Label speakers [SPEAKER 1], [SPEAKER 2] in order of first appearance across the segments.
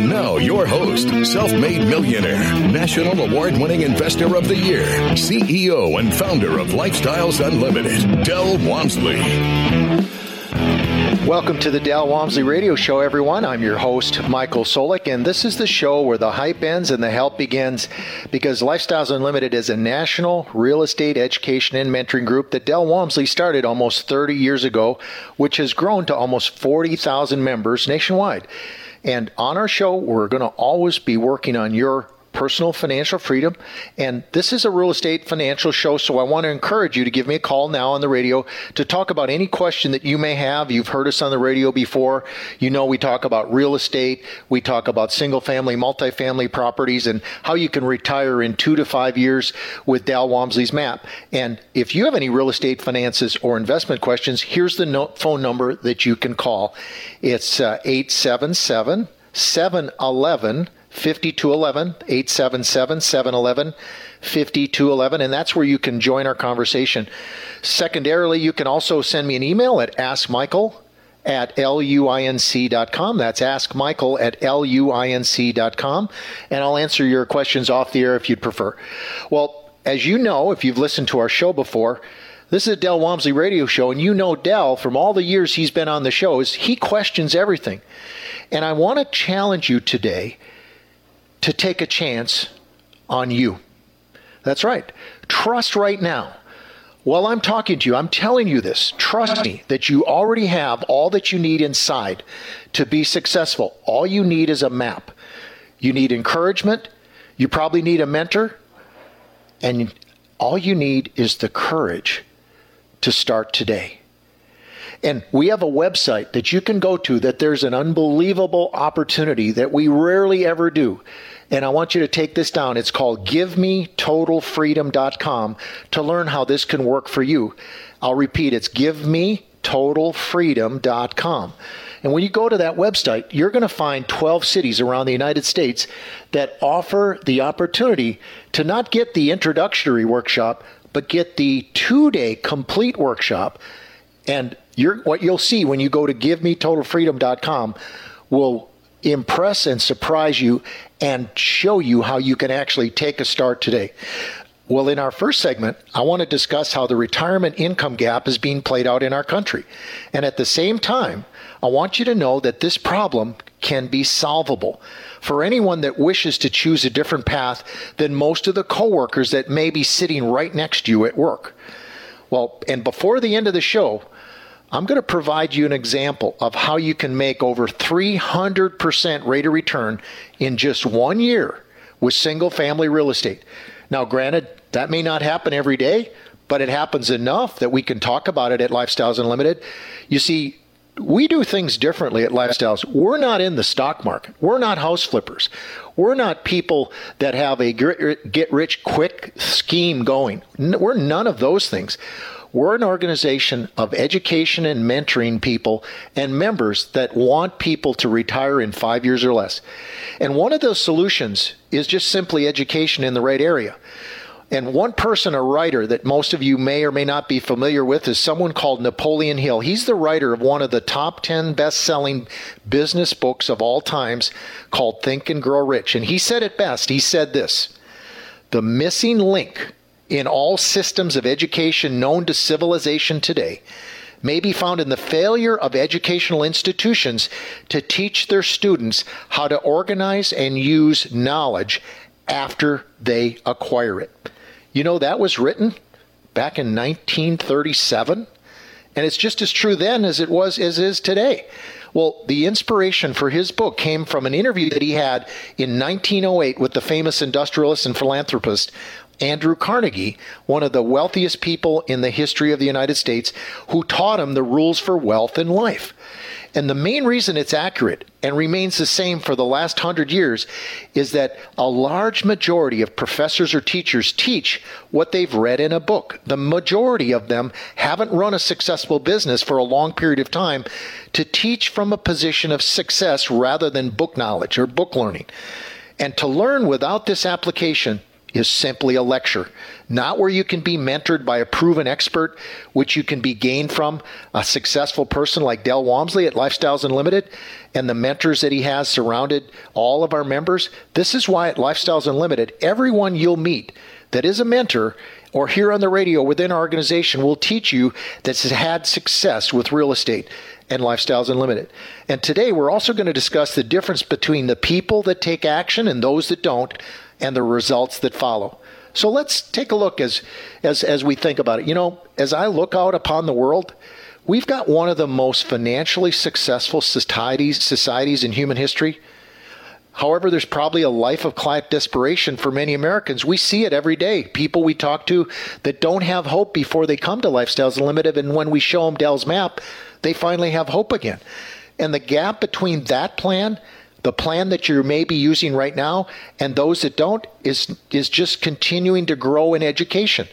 [SPEAKER 1] And now, your host, self made millionaire, national award winning investor of the year, CEO and founder of Lifestyles Unlimited, Del Walmsley.
[SPEAKER 2] Welcome to the Del Walmsley Radio Show, everyone. I'm your host, Michael Soulek, and this is the show where the hype ends and the help begins because Lifestyles Unlimited is a national real estate education and mentoring group that Del Walmsley started almost 30 years ago, which has grown to almost 40,000 members nationwide. And on our show, we're going to always be working on your personal financial freedom. And this is a real estate financial show, so I want to encourage you to give me a call now on the radio to talk about any question that you may have. You've heard us on the radio before. You know, we talk about real estate, we talk about single family, multifamily properties, and how you can retire in two to five years with Del Walmsley's map. And if you have any real estate finances or investment questions, here's the no- phone number that you can call. It's uh, 877 711 5211 877 711 5211 and that's where you can join our conversation. Secondarily you can also send me an email at askmichael at luinc.com that's askmichael at luinc.com and i'll answer your questions off the air if you'd prefer. Well as you know if you've listened to our show before this is a Del Walmsley radio show, and you know Del from all the years he's been on the show is He questions everything. And I want to challenge you today to take a chance on you. That's right. Trust right now. While I'm talking to you, I'm telling you this. Trust me that you already have all that you need inside to be successful. All you need is a map. You need encouragement. You probably need a mentor. And all you need is the courage to start today. And we have a website that you can go to that there's an unbelievable opportunity that we rarely ever do. And I want you to take this down. It's called givemetotalfreedom.com to learn how this can work for you. I'll repeat, it's givemetotalfreedom.com. And when you go to that website, you're going to find 12 cities around the United States that offer the opportunity to not get the introductory workshop, but get the two day complete workshop. And what you'll see when you go to givemetotalfreedom.com will impress and surprise you and show you how you can actually take a start today. Well, in our first segment, I want to discuss how the retirement income gap is being played out in our country. And at the same time, I want you to know that this problem can be solvable for anyone that wishes to choose a different path than most of the coworkers that may be sitting right next to you at work. Well, and before the end of the show, I'm going to provide you an example of how you can make over 300% rate of return in just one year with single family real estate. Now, granted, that may not happen every day, but it happens enough that we can talk about it at Lifestyles Unlimited. You see, we do things differently at Lifestyles. We're not in the stock market. We're not house flippers. We're not people that have a get rich quick scheme going. We're none of those things. We're an organization of education and mentoring people and members that want people to retire in five years or less. And one of those solutions is just simply education in the right area. And one person, a writer that most of you may or may not be familiar with, is someone called Napoleon Hill. He's the writer of one of the top 10 best selling business books of all times called Think and Grow Rich. And he said it best. He said this The missing link in all systems of education known to civilization today may be found in the failure of educational institutions to teach their students how to organize and use knowledge after they acquire it. You know, that was written back in 1937, and it's just as true then as it was as is today. Well, the inspiration for his book came from an interview that he had in 1908 with the famous industrialist and philanthropist Andrew Carnegie, one of the wealthiest people in the history of the United States, who taught him the rules for wealth and life. And the main reason it's accurate and remains the same for the last hundred years is that a large majority of professors or teachers teach what they've read in a book. The majority of them haven't run a successful business for a long period of time to teach from a position of success rather than book knowledge or book learning. And to learn without this application is simply a lecture, not where you can be mentored by a proven expert, which you can be gained from a successful person like Del Walmsley at Lifestyles Unlimited and the mentors that he has surrounded all of our members. This is why at Lifestyles Unlimited, everyone you'll meet that is a mentor or here on the radio within our organization will teach you that's had success with real estate and Lifestyles Unlimited. And today we're also going to discuss the difference between the people that take action and those that don't and the results that follow. So let's take a look as, as, as we think about it. You know, as I look out upon the world, we've got one of the most financially successful societies, societies in human history. However, there's probably a life of quiet desperation for many Americans. We see it every day. People we talk to that don't have hope before they come to Lifestyles Unlimited, and when we show them Del's map, they finally have hope again. And the gap between that plan the plan that you may be using right now and those that don't is is just continuing to grow in education.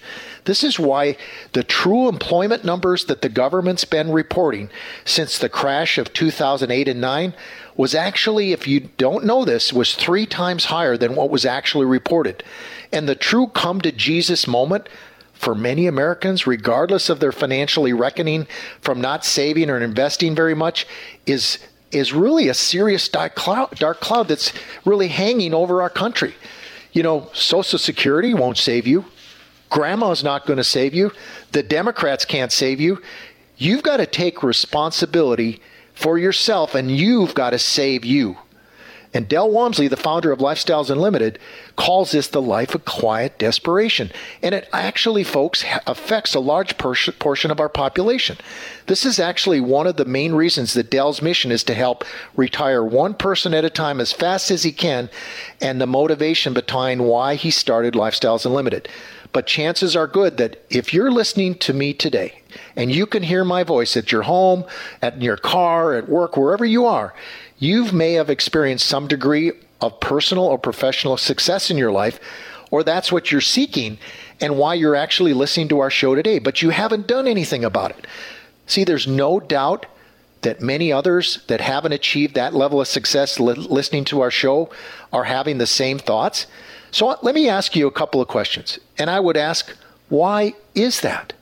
[SPEAKER 2] This is why the true employment numbers that the government's been reporting since the crash of 2008 and 9 was actually if you don't know this was 3 times higher than what was actually reported. And the true come to Jesus moment for many Americans, regardless of their financially reckoning from not saving or investing very much, is is really a serious dark cloud, dark cloud that's really hanging over our country. You know, Social Security won't save you. Grandma's not going to save you. The Democrats can't save you. You've got to take responsibility for yourself and you've got to save you. And Del Walmsley, the founder of Lifestyles Unlimited, calls this the life of quiet desperation. And it actually, folks, affects a large portion of our population. This is actually one of the main reasons that Del's mission is to help retire one person at a time as fast as he can and the motivation behind why he started Lifestyles Unlimited. But chances are good that if you're listening to me today and you can hear my voice at your home, at your car, at work, wherever you are, you may have experienced some degree of personal or professional success in your life, or that's what you're seeking and why you're actually listening to our show today, but you haven't done anything about it. See, there's no doubt that many others that haven't achieved that level of success li- listening to our show are having the same thoughts. So uh, let me ask you a couple of questions. And I would ask, why is that?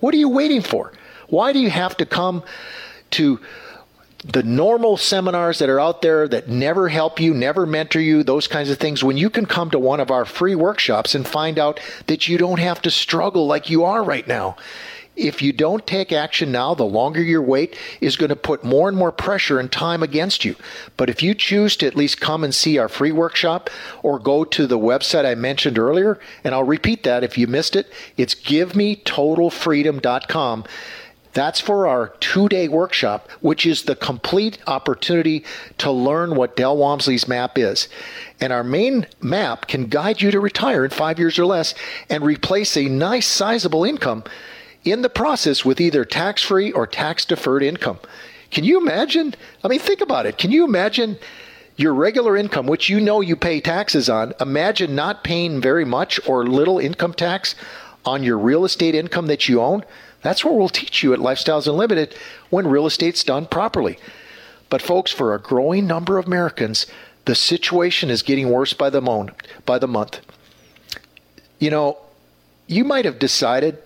[SPEAKER 2] What are you waiting for? Why do you have to come to the normal seminars that are out there that never help you, never mentor you, those kinds of things, when you can come to one of our free workshops and find out that you don't have to struggle like you are right now. If you don't take action now, the longer your wait is going to put more and more pressure and time against you. But if you choose to at least come and see our free workshop or go to the website I mentioned earlier, and I'll repeat that if you missed it, it's givemetotalfreedom.com that's for our two day workshop, which is the complete opportunity to learn what Del Walmsley's map is. And our main map can guide you to retire in five years or less and replace a nice sizable income in the process with either tax free or tax deferred income. Can you imagine? I mean, think about it. Can you imagine your regular income, which you know you pay taxes on? Imagine not paying very much or little income tax on your real estate income that you own. That's what we'll teach you at Lifestyles Unlimited when real estate's done properly. But folks, for a growing number of Americans, the situation is getting worse by the month. By the month. You know, you might have decided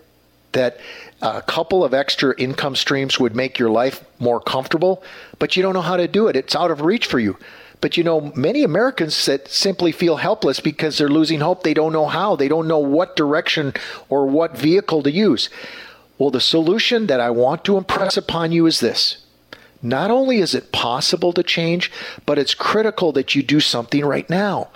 [SPEAKER 2] that a couple of extra income streams would make your life more comfortable, but you don't know how to do it. It's out of reach for you. But you know, many Americans that simply feel helpless because they're losing hope. They don't know how. They don't know what direction or what vehicle to use. Well, the solution that I want to impress upon you is this. Not only is it possible to change, but it's critical that you do something right now.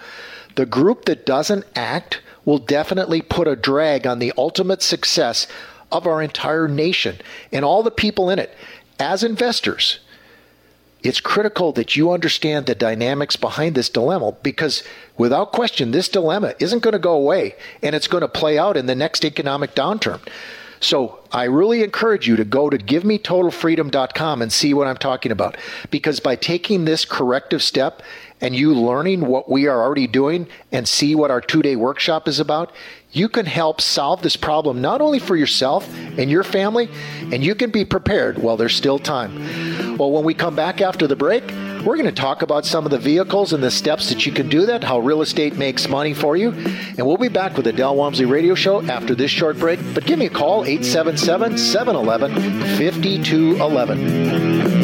[SPEAKER 2] The group that doesn't act will definitely put a drag on the ultimate success of our entire nation and all the people in it. As investors, it's critical that you understand the dynamics behind this dilemma because without question, this dilemma isn't going to go away and it's going to play out in the next economic downturn. So I really encourage you to go to givemetotalfreedom.com and see what I'm talking about. Because by taking this corrective step and you learning what we are already doing and see what our two day workshop is about, you can help solve this problem not only for yourself and your family, and you can be prepared while there's still time. Well, when we come back after the break, we're going to talk about some of the vehicles and the steps that you can do that, how real estate makes money for you. And we'll be back with the Del Walmsley Radio Show after this short break. But give me a call, 877 711 5211.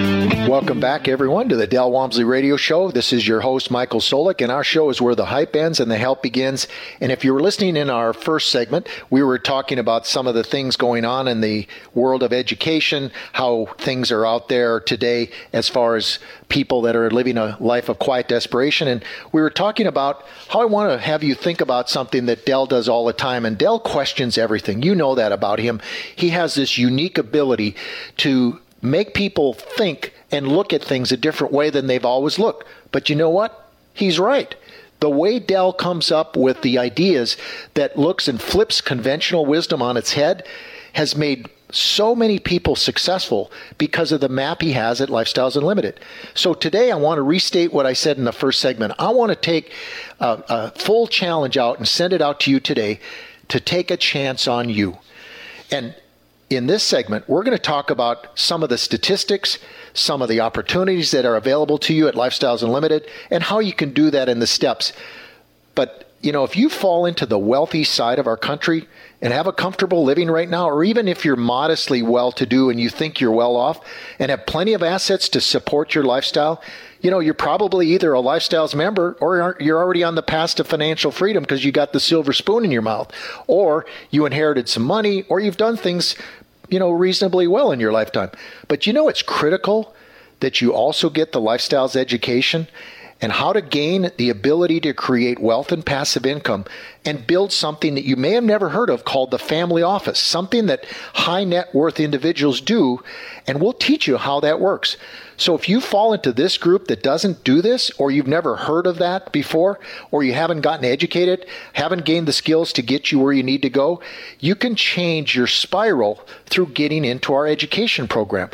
[SPEAKER 2] Welcome back, everyone, to the Del Walmsley Radio Show. This is your host, Michael Soulek, and our show is where the hype ends and the help begins. And if you were listening in our first segment, we were talking about some of the things going on in the world of education, how things are out there today as far as people that are living a life of quiet desperation. And we were talking about how I want to have you think about something that Del does all the time. And Del questions everything. You know that about him. He has this unique ability to make people think and look at things a different way than they've always looked. But you know what? He's right. The way Del comes up with the ideas that looks and flips conventional wisdom on its head has made so many people successful because of the map he has at Lifestyles Unlimited. So today I want to restate what I said in the first segment. I want to take a, a full challenge out and send it out to you today to take a chance on you. And in this segment, we're going to talk about some of the statistics, some of the opportunities that are available to you at Lifestyles Unlimited, and how you can do that in the steps. But, you know, if you fall into the wealthy side of our country and have a comfortable living right now, or even if you're modestly well to do and you think you're well off and have plenty of assets to support your lifestyle, you know, you're probably either a lifestyles member or you're already on the path to financial freedom because you got the silver spoon in your mouth, or you inherited some money, or you've done things you know, reasonably well in your lifetime. But you know, it's critical that you also get the lifestyles education and how to gain the ability to create wealth and passive income and build something that you may have never heard of called the family office, something that high net worth individuals do. And we'll teach you how that works. So if you fall into this group that doesn't do this, or you've never heard of that before, or you haven't gotten educated, haven't gained the skills to get you where you need to go, you can change your spiral through getting into our education program.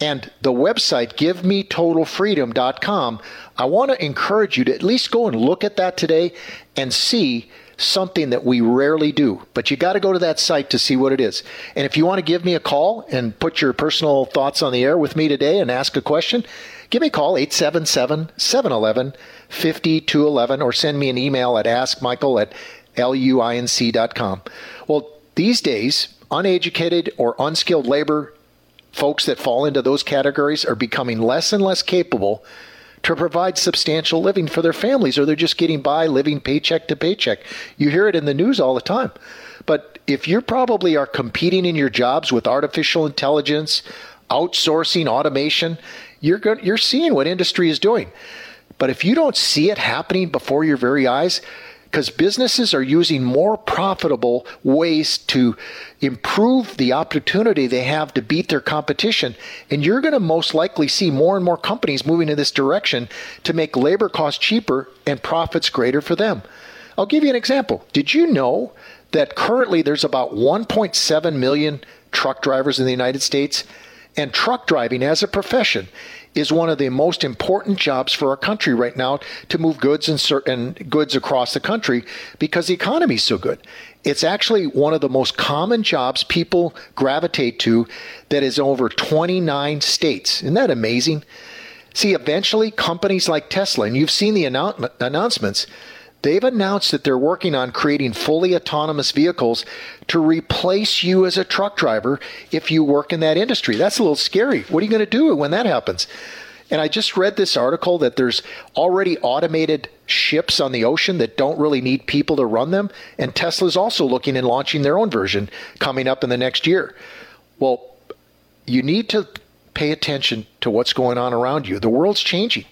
[SPEAKER 2] And the website, givemetotalfreedom.com, I want to encourage you to at least go and look at that today and see something that we rarely do. But you got to go to that site to see what it is. And if you want to give me a call and put your personal thoughts on the air with me today and ask a question, give me a call 877 711 5211 or send me an email at askmichael at luinc.com. Well, these days, uneducated or unskilled labor, folks that fall into those categories are becoming less and less capable to provide substantial living for their families, or they're just getting by living paycheck to paycheck. You hear it in the news all the time. But if you probably are competing in your jobs with artificial intelligence, outsourcing, automation, you're go- you're seeing what industry is doing. But if you don't see it happening before your very eyes, because businesses are using more profitable ways to improve the opportunity they have to beat their competition. And you're going to most likely see more and more companies moving in this direction to make labor costs cheaper and profits greater for them. I'll give you an example. Did you know that currently there's about 1.7 million truck drivers in the United States? And truck driving as a profession is one of the most important jobs for our country right now to move goods and, certain goods across the country because the economy is so good. It's actually one of the most common jobs people gravitate to that is over 29 states. Isn't that amazing? See, eventually, companies like Tesla, and you've seen the announcements, they've announced that they're working on creating fully autonomous vehicles to replace you as a truck driver if you work in that industry. That's a little scary. What are you going to do when that happens? And I just read this article that there's already automated ships on the ocean that don't really need people to run them. And Tesla's also looking and launching their own version coming up in the next year. Well, you need to pay attention to what's going on around you. The world's changing.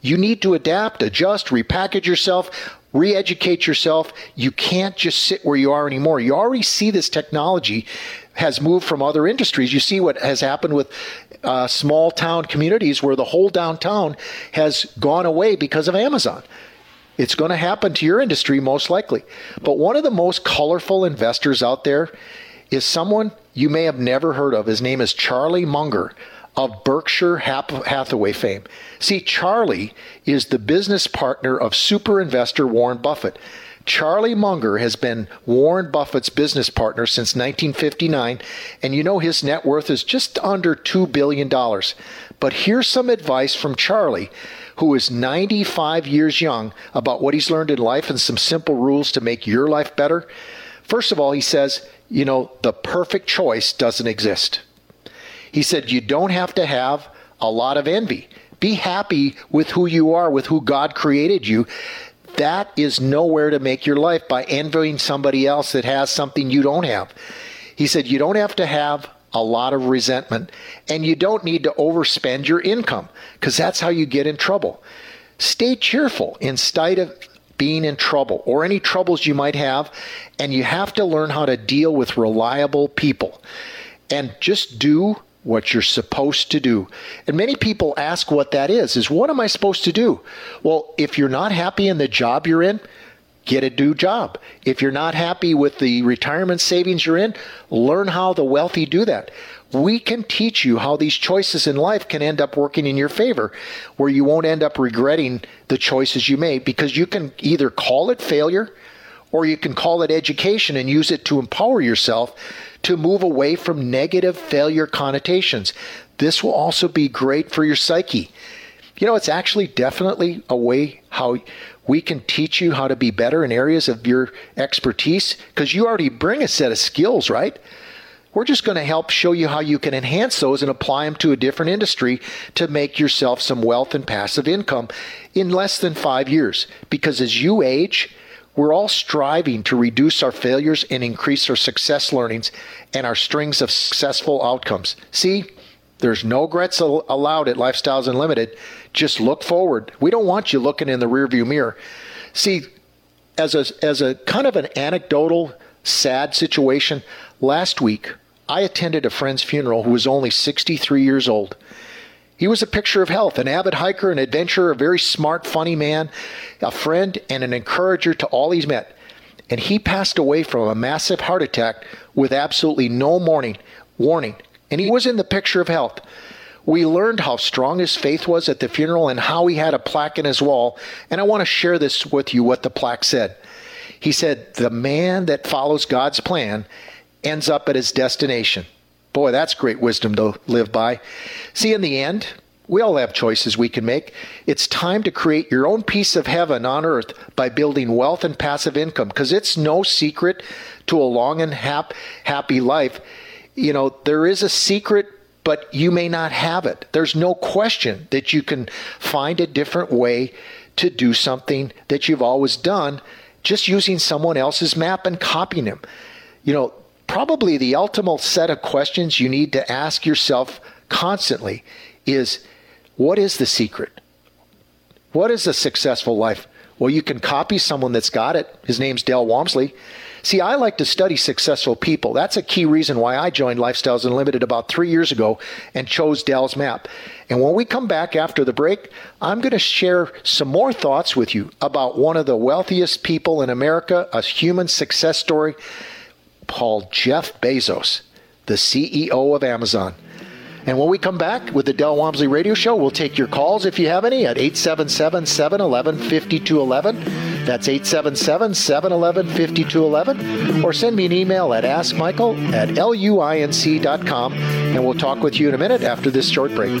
[SPEAKER 2] You need to adapt, adjust, repackage yourself, re educate yourself. You can't just sit where you are anymore. You already see this technology has moved from other industries. You see what has happened with uh, small town communities where the whole downtown has gone away because of Amazon. It's going to happen to your industry most likely. But one of the most colorful investors out there is someone you may have never heard of. His name is Charlie Munger of Berkshire Hathaway fame. See, Charlie is the business partner of super investor Warren Buffett. Charlie Munger has been Warren Buffett's business partner since 1959, and you know his net worth is just under $2 billion. But here's some advice from Charlie, who is 95 years young, about what he's learned in life and some simple rules to make your life better. First of all, he says, you know, the perfect choice doesn't exist. He said, You don't have to have a lot of envy. Be happy with who you are, with who God created you. That is nowhere to make your life by envying somebody else that has something you don't have. He said, You don't have to have a lot of resentment, and you don't need to overspend your income because that's how you get in trouble. Stay cheerful in spite of being in trouble or any troubles you might have, and you have to learn how to deal with reliable people. And just do what you're supposed to do. And many people ask what that is, is what am I supposed to do? Well, if you're not happy in the job you're in, get a new job. If you're not happy with the retirement savings you're in, learn how the wealthy do that. We can teach you how these choices in life can end up working in your favor, where you won't end up regretting the choices you made because you can either call it failure or you can call it education and use it to empower yourself to move away from negative failure connotations. This will also be great for your psyche. You know, it's actually definitely a way how we can teach you how to be better in areas of your expertise because you already bring a set of skills, right? We're just going to help show you how you can enhance those and apply them to a different industry to make yourself some wealth and passive income in less than five years. Because as you age, we're all striving to reduce our failures and increase our success learnings and our strings of successful outcomes. See, there's no regrets allowed at Lifestyles Unlimited. Just look forward. We don't want you looking in the rearview mirror. See, as a, as a kind of an anecdotal, sad situation, last week I attended a friend's funeral who was only 63 years old. He was a picture of health, an avid hiker, an adventurer, a very smart, funny man, a friend, and an encourager to all he's met. And he passed away from a massive heart attack with absolutely no warning. Warning. And he was in the picture of health. We learned how strong his faith was at the funeral and how he had a plaque in his wall. And I want to share this with you what the plaque said. He said, The man that follows God's plan ends up at his destination. Boy, that's great wisdom to live by. See, in the end, we all have choices we can make. It's time to create your own piece of heaven on earth by building wealth and passive income because it's no secret to a long and hap- happy life. You know, there is a secret, but you may not have it. There's no question that you can find a different way to do something that you've always done just using someone else's map and copying them. You know, probably the ultimate set of questions you need to ask yourself constantly is what is the secret? What is a successful life? Well, you can copy someone that's got it. His name's Del Walmsley. See, I like to study successful people. That's a key reason why I joined Lifestyles Unlimited about three years ago and chose Del's map. And when we come back after the break, I'm going to share some more thoughts with you about one of the wealthiest people in America, a human success story called Jeff Bezos, the CEO of Amazon. And when we come back with the Del Walmsley Radio Show, we'll take your calls if you have any at 877 711 5211. That's 877 711 5211. Or send me an email at askmichael at luinc.com. And we'll talk with you in a minute after this short break.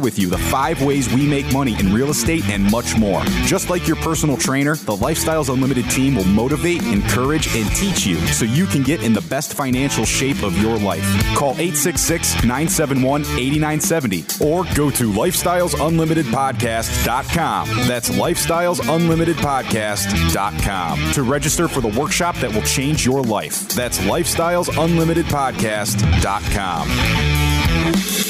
[SPEAKER 3] with you the five ways we make money in real estate and much more. Just like your personal trainer, the Lifestyles Unlimited team will motivate, encourage, and teach you so you can get in the best financial shape of your life. Call 866 971 8970 or go to lifestylesunlimitedpodcast.com. That's lifestylesunlimitedpodcast.com to register for the workshop that will change your life. That's lifestylesunlimitedpodcast.com.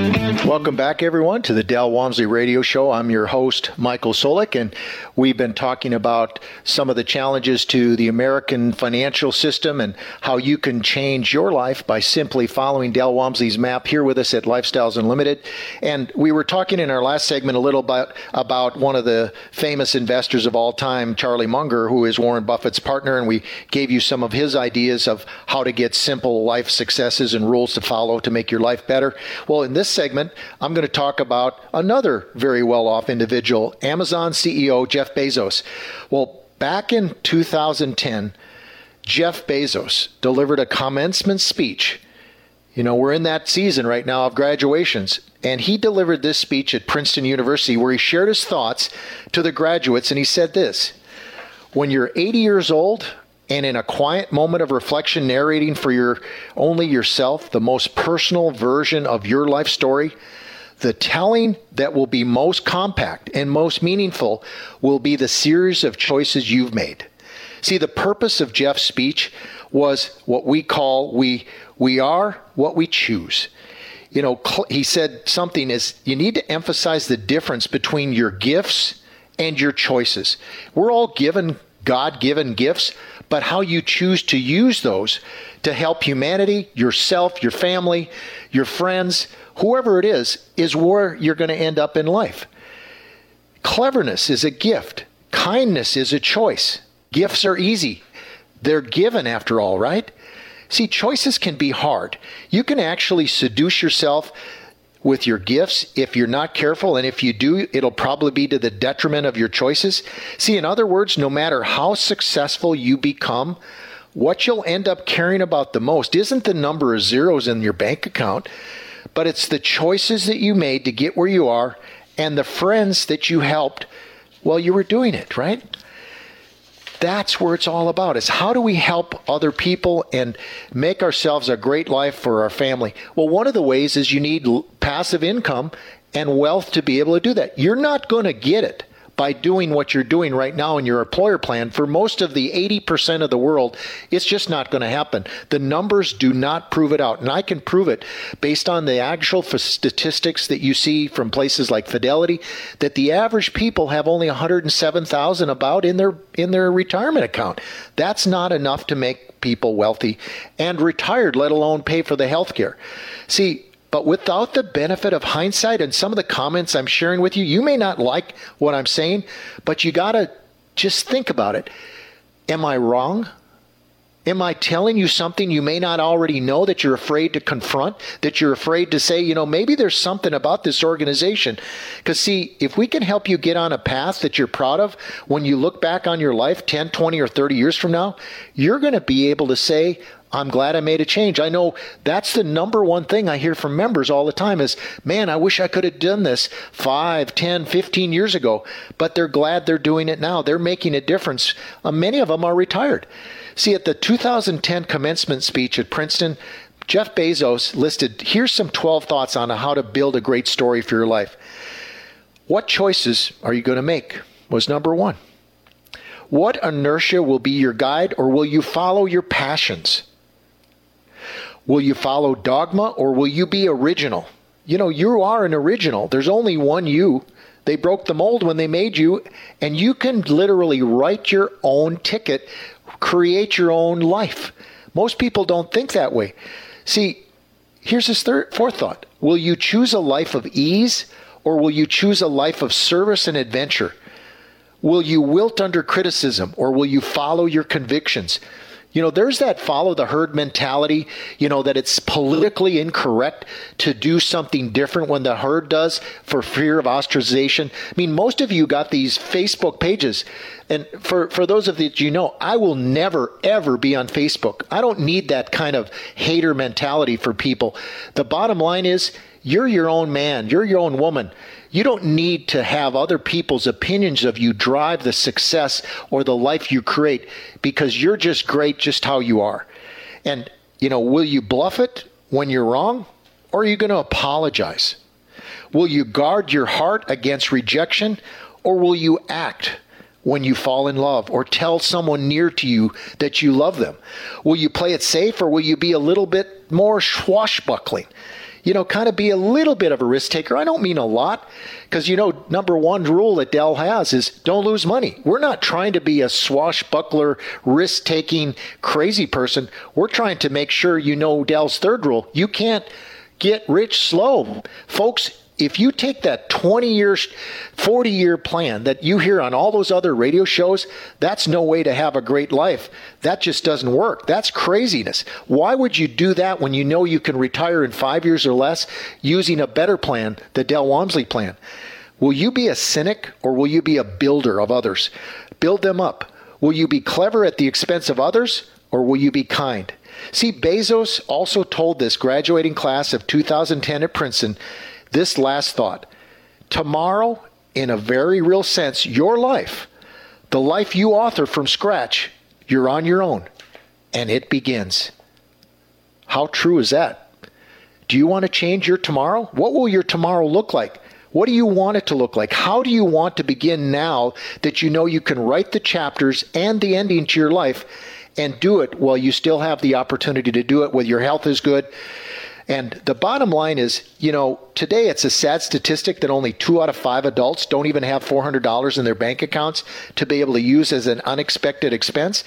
[SPEAKER 2] Welcome back, everyone, to the Del Walmsley Radio Show. I'm your host, Michael Soulek, and we've been talking about some of the challenges to the American financial system and how you can change your life by simply following Del Walmsley's map here with us at Lifestyles Unlimited. And we were talking in our last segment a little bit about one of the famous investors of all time, Charlie Munger, who is Warren Buffett's partner, and we gave you some of his ideas of how to get simple life successes and rules to follow to make your life better. Well, in this segment, I'm going to talk about another very well off individual, Amazon CEO Jeff Bezos. Well, back in 2010, Jeff Bezos delivered a commencement speech. You know, we're in that season right now of graduations. And he delivered this speech at Princeton University where he shared his thoughts to the graduates. And he said this When you're 80 years old, and in a quiet moment of reflection narrating for your only yourself the most personal version of your life story the telling that will be most compact and most meaningful will be the series of choices you've made. See the purpose of jeff's speech was what we call we we are what we choose. You know he said something is you need to emphasize the difference between your gifts and your choices. We're all given god given gifts but how you choose to use those to help humanity, yourself, your family, your friends, whoever it is, is where you're going to end up in life. Cleverness is a gift, kindness is a choice. Gifts are easy, they're given after all, right? See, choices can be hard. You can actually seduce yourself with your gifts if you're not careful. And if you do, it'll probably be to the detriment of your choices. See, in other words, no matter how successful you become, what you'll end up caring about the most isn't the number of zeros in your bank account, but it's the choices that you made to get where you are and the friends that you helped while you were doing it, right? That's where it's all about is how do we help other people and make ourselves a great life for our family? Well, one of the ways is you need passive income and wealth to be able to do that. You're not going to get it by doing what you're doing right now in your employer plan, for most of the 80% of the world, it's just not going to happen. The numbers do not prove it out. And I can prove it based on the actual statistics that you see from places like Fidelity that the average people have only 107,000 about in their in their retirement account. That's not enough to make people wealthy and retired, let alone pay for the health care. See, but without the benefit of hindsight and some of the comments I'm sharing with you, you may not like what I'm saying, but you got to just think about it. Am I wrong? Am I telling you something you may not already know that you're afraid to confront? That you're afraid to say, you know, maybe there's something about this organization? Because, see, if we can help you get on a path that you're proud of, when you look back on your life 10, 20, or 30 years from now, you're going to be able to say, I'm glad I made a change. I know that's the number one thing I hear from members all the time is, man, I wish I could have done this 5, 10, 15 years ago, but they're glad they're doing it now. They're making a difference. Uh, many of them are retired. See, at the 2010 commencement speech at Princeton, Jeff Bezos listed here's some 12 thoughts on how to build a great story for your life. What choices are you going to make? Was number one. What inertia will be your guide, or will you follow your passions? Will you follow dogma or will you be original? You know, you are an original. There's only one you. They broke the mold when they made you, and you can literally write your own ticket, create your own life. Most people don't think that way. See, here's his third, fourth thought Will you choose a life of ease or will you choose a life of service and adventure? Will you wilt under criticism or will you follow your convictions? You know, there's that follow the herd mentality, you know, that it's politically incorrect to do something different when the herd does for fear of ostracization. I mean, most of you got these Facebook pages. And for, for those of you you know, I will never, ever be on Facebook. I don't need that kind of hater mentality for people. The bottom line is, you're your own man, you're your own woman. You don't need to have other people's opinions of you drive the success or the life you create because you're just great just how you are. And, you know, will you bluff it when you're wrong or are you going to apologize? Will you guard your heart against rejection or will you act? when you fall in love or tell someone near to you that you love them? Will you play it safe or will you be a little bit more swashbuckling? You know, kind of be a little bit of a risk taker. I don't mean a lot, because, you know, number one rule that Del has is don't lose money. We're not trying to be a swashbuckler, risk taking, crazy person. We're trying to make sure you know Del's third rule. You can't get rich slow. Folks, if you take that 20 years, 40 year plan that you hear on all those other radio shows, that's no way to have a great life. That just doesn't work. That's craziness. Why would you do that when you know you can retire in five years or less using a better plan, the Del Walmsley plan? Will you be a cynic or will you be a builder of others? Build them up. Will you be clever at the expense of others or will you be kind? See, Bezos also told this graduating class of 2010 at Princeton this last thought. Tomorrow, in a very real sense, your life, the life you author from scratch, you're on your own, and it begins. How true is that? Do you want to change your tomorrow? What will your tomorrow look like? What do you want it to look like? How do you want to begin now that you know you can write the chapters and the ending to your life and do it while you still have the opportunity to do it, whether your health is good, and the bottom line is, you know, today it's a sad statistic that only two out of five adults don't even have $400 in their bank accounts to be able to use as an unexpected expense.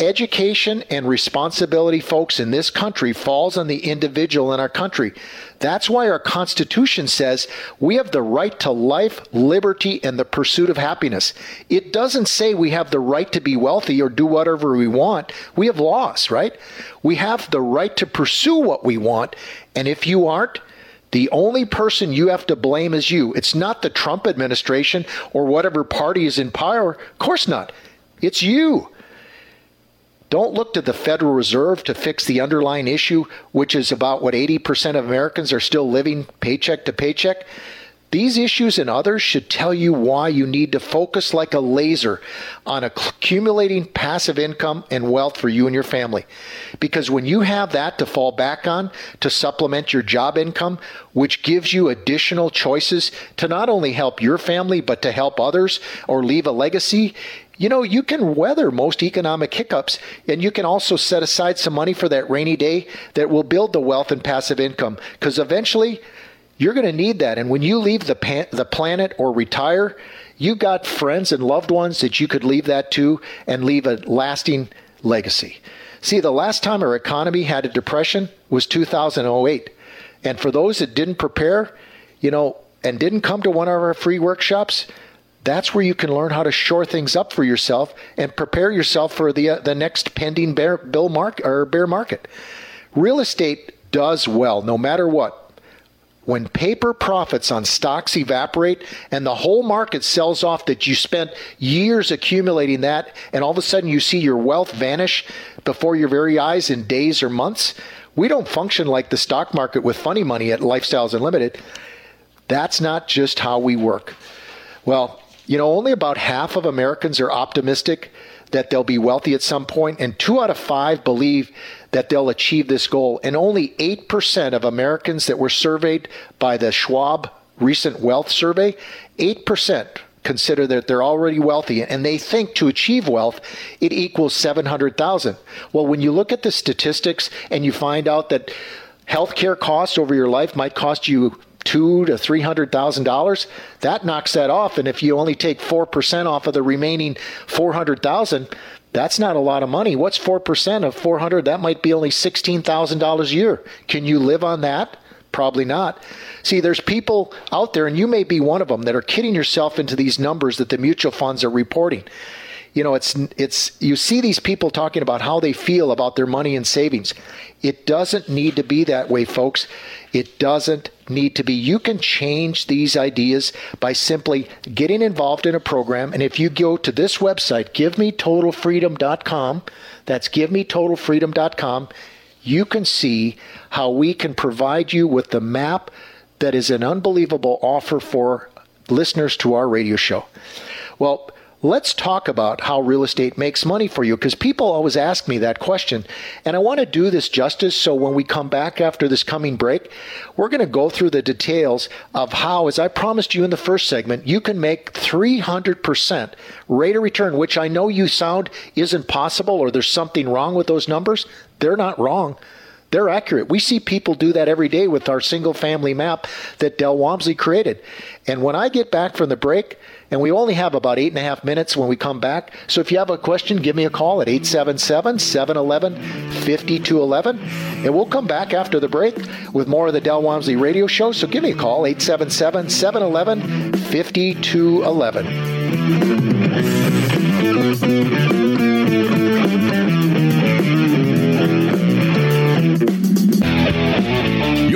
[SPEAKER 2] Education and responsibility, folks, in this country falls on the individual in our country. That's why our Constitution says we have the right to life, liberty, and the pursuit of happiness. It doesn't say we have the right to be wealthy or do whatever we want. We have laws, right? We have the right to pursue what we want. And if you aren't, the only person you have to blame is you. It's not the Trump administration or whatever party is in power. Of course not. It's you. Don't look to the Federal Reserve to fix the underlying issue, which is about what 80% of Americans are still living paycheck to paycheck. These issues and others should tell you why you need to focus like a laser on accumulating passive income and wealth for you and your family. Because when you have that to fall back on to supplement your job income, which gives you additional choices to not only help your family, but to help others or leave a legacy, you know, you can weather most economic hiccups and you can also set aside some money for that rainy day that will build the wealth and passive income because eventually you're going to need that. And when you leave the, pan- the planet or retire, you've got friends and loved ones that you could leave that to and leave a lasting legacy. See, the last time our economy had a depression was 2008. And for those that didn't prepare, you know, and didn't come to one of our free workshops, that's where you can learn how to shore things up for yourself and prepare yourself for the uh, the next pending bear bill mark or bear market. Real estate does well no matter what. when paper profits on stocks evaporate and the whole market sells off that you spent years accumulating that and all of a sudden you see your wealth vanish before your very eyes in days or months, we don't function like the stock market with funny money at Lifestyles Unlimited. That's not just how we work. Well, you know, only about half of Americans are optimistic that they'll be wealthy at some point, and two out of five believe that they'll achieve this goal. And only 8% of Americans that were surveyed by the Schwab recent wealth survey, 8% consider that they're already wealthy and they think to achieve wealth it equals 700,000. Well, when you look at the statistics and you find out that healthcare costs over your life might cost you two to three hundred thousand dollars, that knocks that off. And if you only take four percent off of the remaining four hundred thousand, that's not a lot of money. What's four percent of four hundred? That might be only sixteen thousand dollars a year. Can you live on that? Probably not. See, there's people out there, and you may be one of them, that are kidding yourself into these numbers that the mutual funds are reporting you know it's it's you see these people talking about how they feel about their money and savings. It doesn't need to be that way folks. It doesn't need to be. You can change these ideas by simply getting involved in a program. And if you go to this website givemetotalfreedom.com that's givemetotalfreedom.com you can see how we can provide you with the map that is an unbelievable offer for listeners to our radio show. Well let's talk about how real estate makes money for you because people always ask me that question. And I want to do this justice. So when we come back after this coming break, we're going to go through the details of how, as I promised you in the first segment, you can make 300% rate of return, which I know you sound isn't possible or there's something wrong with those numbers. They're not wrong. They're accurate. We see people do that every day with our single family map that Del Walmsley created. And when I get back from the break, and we only have about eight and a half minutes when we come back. So if you have a question, give me a call at 877 711 5211. And we'll come back after the break with more of the Del Walmsley radio show. So give me a call, 877 711 5211.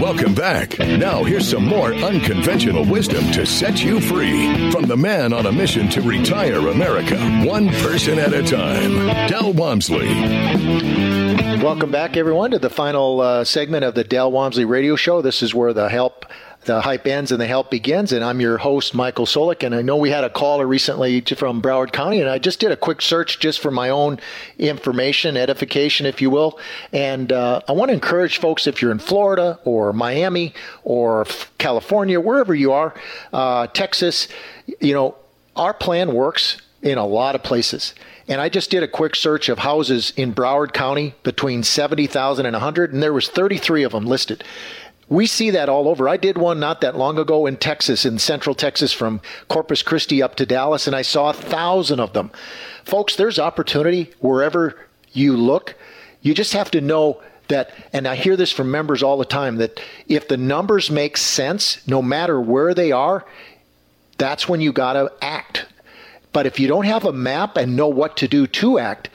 [SPEAKER 1] Welcome back. Now, here's some more unconventional wisdom to set you free from the man on a mission to retire America, one person at a time, Del Walmsley.
[SPEAKER 2] Welcome back, everyone, to the final uh, segment of the Del Walmsley Radio Show. This is where the help the hype ends and the help begins. And I'm your host, Michael Soulek. And I know we had a caller recently from Broward County, and I just did a quick search just for my own information, edification, if you will. And uh, I want to encourage folks if you're in Florida or Miami or California, wherever you are, uh, Texas, you know, our plan works in a lot of places. And I just did a quick search of houses in Broward County between 70,000 and 100 and there was 33 of them listed. We see that all over. I did one not that long ago in Texas, in central Texas, from Corpus Christi up to Dallas, and I saw a thousand of them. Folks, there's opportunity wherever you look. You just have to know that, and I hear this from members all the time, that if the numbers make sense, no matter where they are, that's when you got to act. But if you don't have a map and know what to do to act,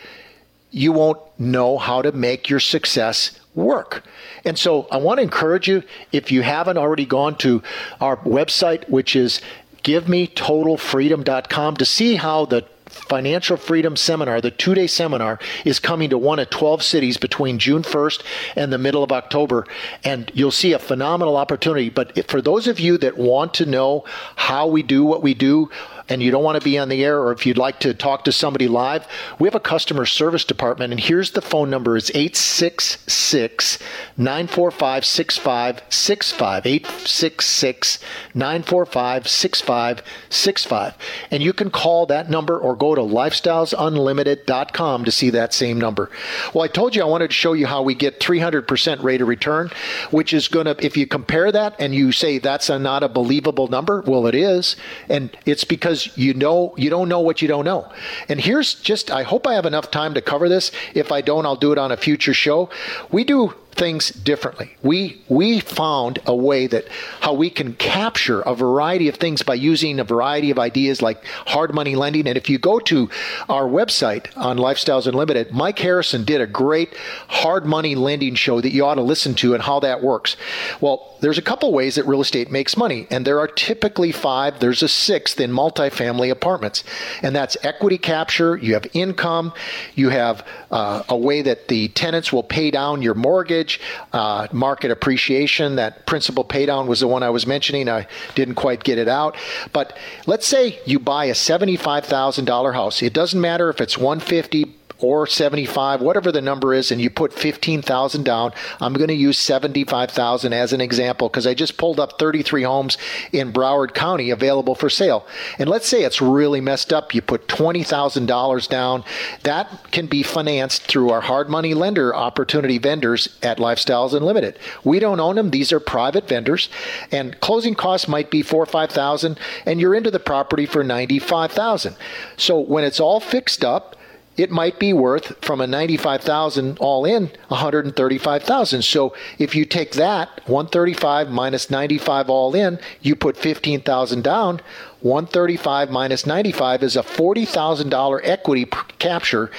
[SPEAKER 2] you won't know how to make your success work. And so I want to encourage you, if you haven't already gone to our website, which is givemetotalfreedom.com, to see how the Financial Freedom Seminar, the two day seminar, is coming to one of 12 cities between June 1st and the middle of October. And you'll see a phenomenal opportunity. But for those of you that want to know how we do what we do, and you don't want to be on the air or if you'd like to talk to somebody live, we have a customer service department and here's the phone number. It's 866 945 6565. 866 945 6565. And you can call that number or go to lifestylesunlimited.com to see that same number. Well, I told you I wanted to show you how we get 300% rate of return, which is going to, if you compare that and you say that's a, not a believable number, well, it is. And it's because you know, you don't know what you don't know. And here's just, I hope I have enough time to cover this. If I don't, I'll do it on a future show. We do things differently. We we found a way that how we can capture a variety of things by using a variety of ideas like hard money lending. And if you go to our website on Lifestyles Unlimited, Mike Harrison did a great hard money lending show that you ought to listen to and how that works. Well, there's a couple ways that real estate makes money, and there are typically five. There's a sixth in multifamily apartments, and that's equity capture. You have income. You have uh, a way that the tenants will pay down your mortgage. Uh, market appreciation. That principal paydown was the one I was mentioning. I didn't quite get it out, but let's say you buy a seventy-five thousand dollar house. It doesn't matter if it's one fifty or 75, whatever the number is, and you put 15,000 down, I'm going to use 75,000 as an example because I just pulled up 33 homes in Broward County available for sale. And let's say it's really messed up. You put $20,000 down. That can be financed through our hard money lender opportunity vendors at Lifestyles Unlimited. We don't own them. These are private vendors. And closing costs might be four or 5,000 and you're into the property for 95,000. So when it's all fixed up, it might be worth from a 95,000 all in 135,000. So if you take that 135 minus 95 all in, you put 15,000 down, 135 minus 95 is a $40,000 equity capture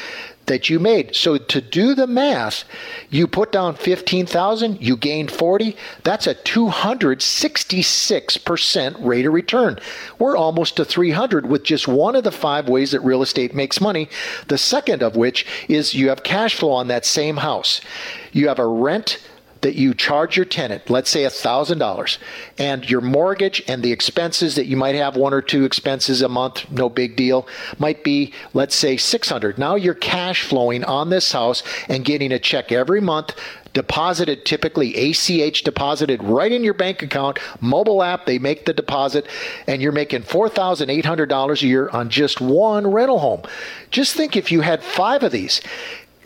[SPEAKER 2] that you made. So to do the math, you put down 15,000, you gained 40, that's a 266% rate of return. We're almost to 300 with just one of the five ways that real estate makes money. The second of which is you have cash flow on that same house. You have a rent that you charge your tenant, let's say $1,000, and your mortgage and the expenses that you might have one or two expenses a month, no big deal, might be, let's say 600. Now you're cash flowing on this house and getting a check every month deposited typically ACH deposited right in your bank account, mobile app, they make the deposit, and you're making $4,800 a year on just one rental home. Just think if you had five of these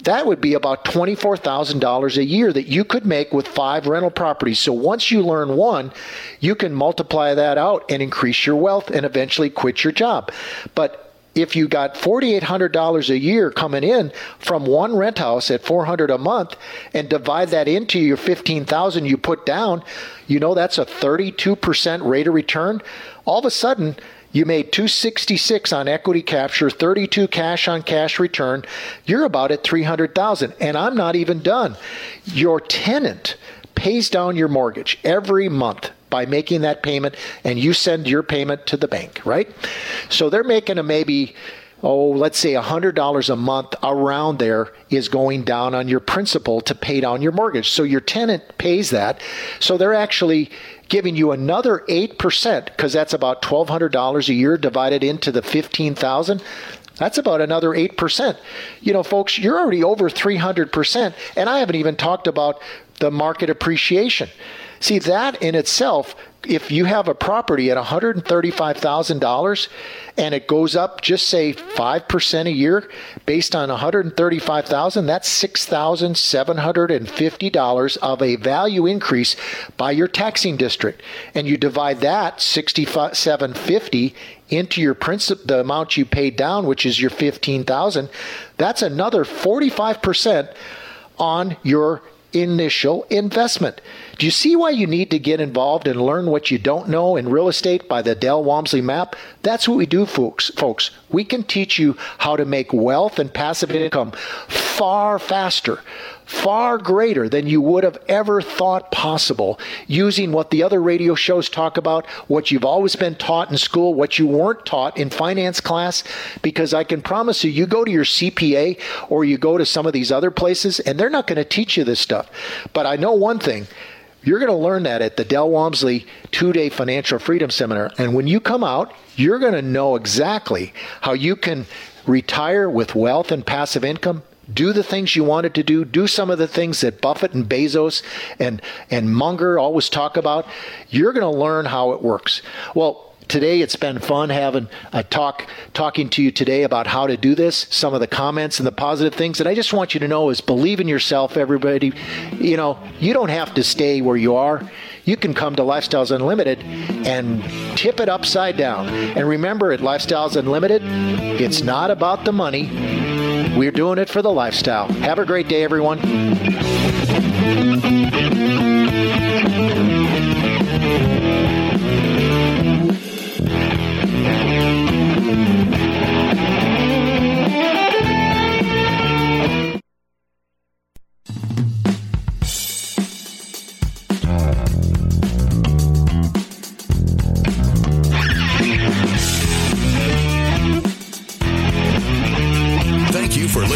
[SPEAKER 2] that would be about $24,000 a year that you could make with five rental properties. So once you learn one, you can multiply that out and increase your wealth and eventually quit your job. But if you got $4800 a year coming in from one rent house at 400 a month and divide that into your 15000 you put down you know that's a 32% rate of return all of a sudden you made 266 on equity capture, 32 cash on cash return. You're about at 300,000 and I'm not even done. Your tenant pays down your mortgage every month by making that payment and you send your payment to the bank, right? So they're making a maybe oh, let's say $100 a month around there is going down on your principal to pay down your mortgage. So your tenant pays that. So they're actually giving you another 8% because that's about $1200 a year divided into the 15,000 that's about another 8%. You know, folks, you're already over 300%, and I haven't even talked about the market appreciation. See, that in itself if you have a property at $135,000 and it goes up just say 5% a year based on 135,000 that's $6,750 of a value increase by your taxing district. And you divide that 6750 into your principal the amount you paid down which is your 15,000 that's another 45% on your initial investment. Do you see why you need to get involved and learn what you don't know in real estate by the Del Walmsley map? That's what we do, folks. Folks, we can teach you how to make wealth and passive income far faster far greater than you would have ever thought possible using what the other radio shows talk about, what you've always been taught in school, what you weren't taught in finance class. Because I can promise you, you go to your CPA or you go to some of these other places and they're not going to teach you this stuff. But I know one thing You're going to learn that at the Del Walmsley two day financial freedom seminar. And when you come out, you're going to know exactly how you can retire with wealth and passive income. Do the things you wanted to do. Do some of the things that Buffett and Bezos and, and Munger always talk about. You're going to learn how it works. Well, today it's been fun having a talk talking to you today about how to do this some of the comments and the positive things and i just want you to know is believe in yourself everybody you know you don't have to stay where you are you can come to lifestyles unlimited and tip it upside down. And remember at lifestyles unlimited it's not about the money. We're doing it for the lifestyle. Have a great day everyone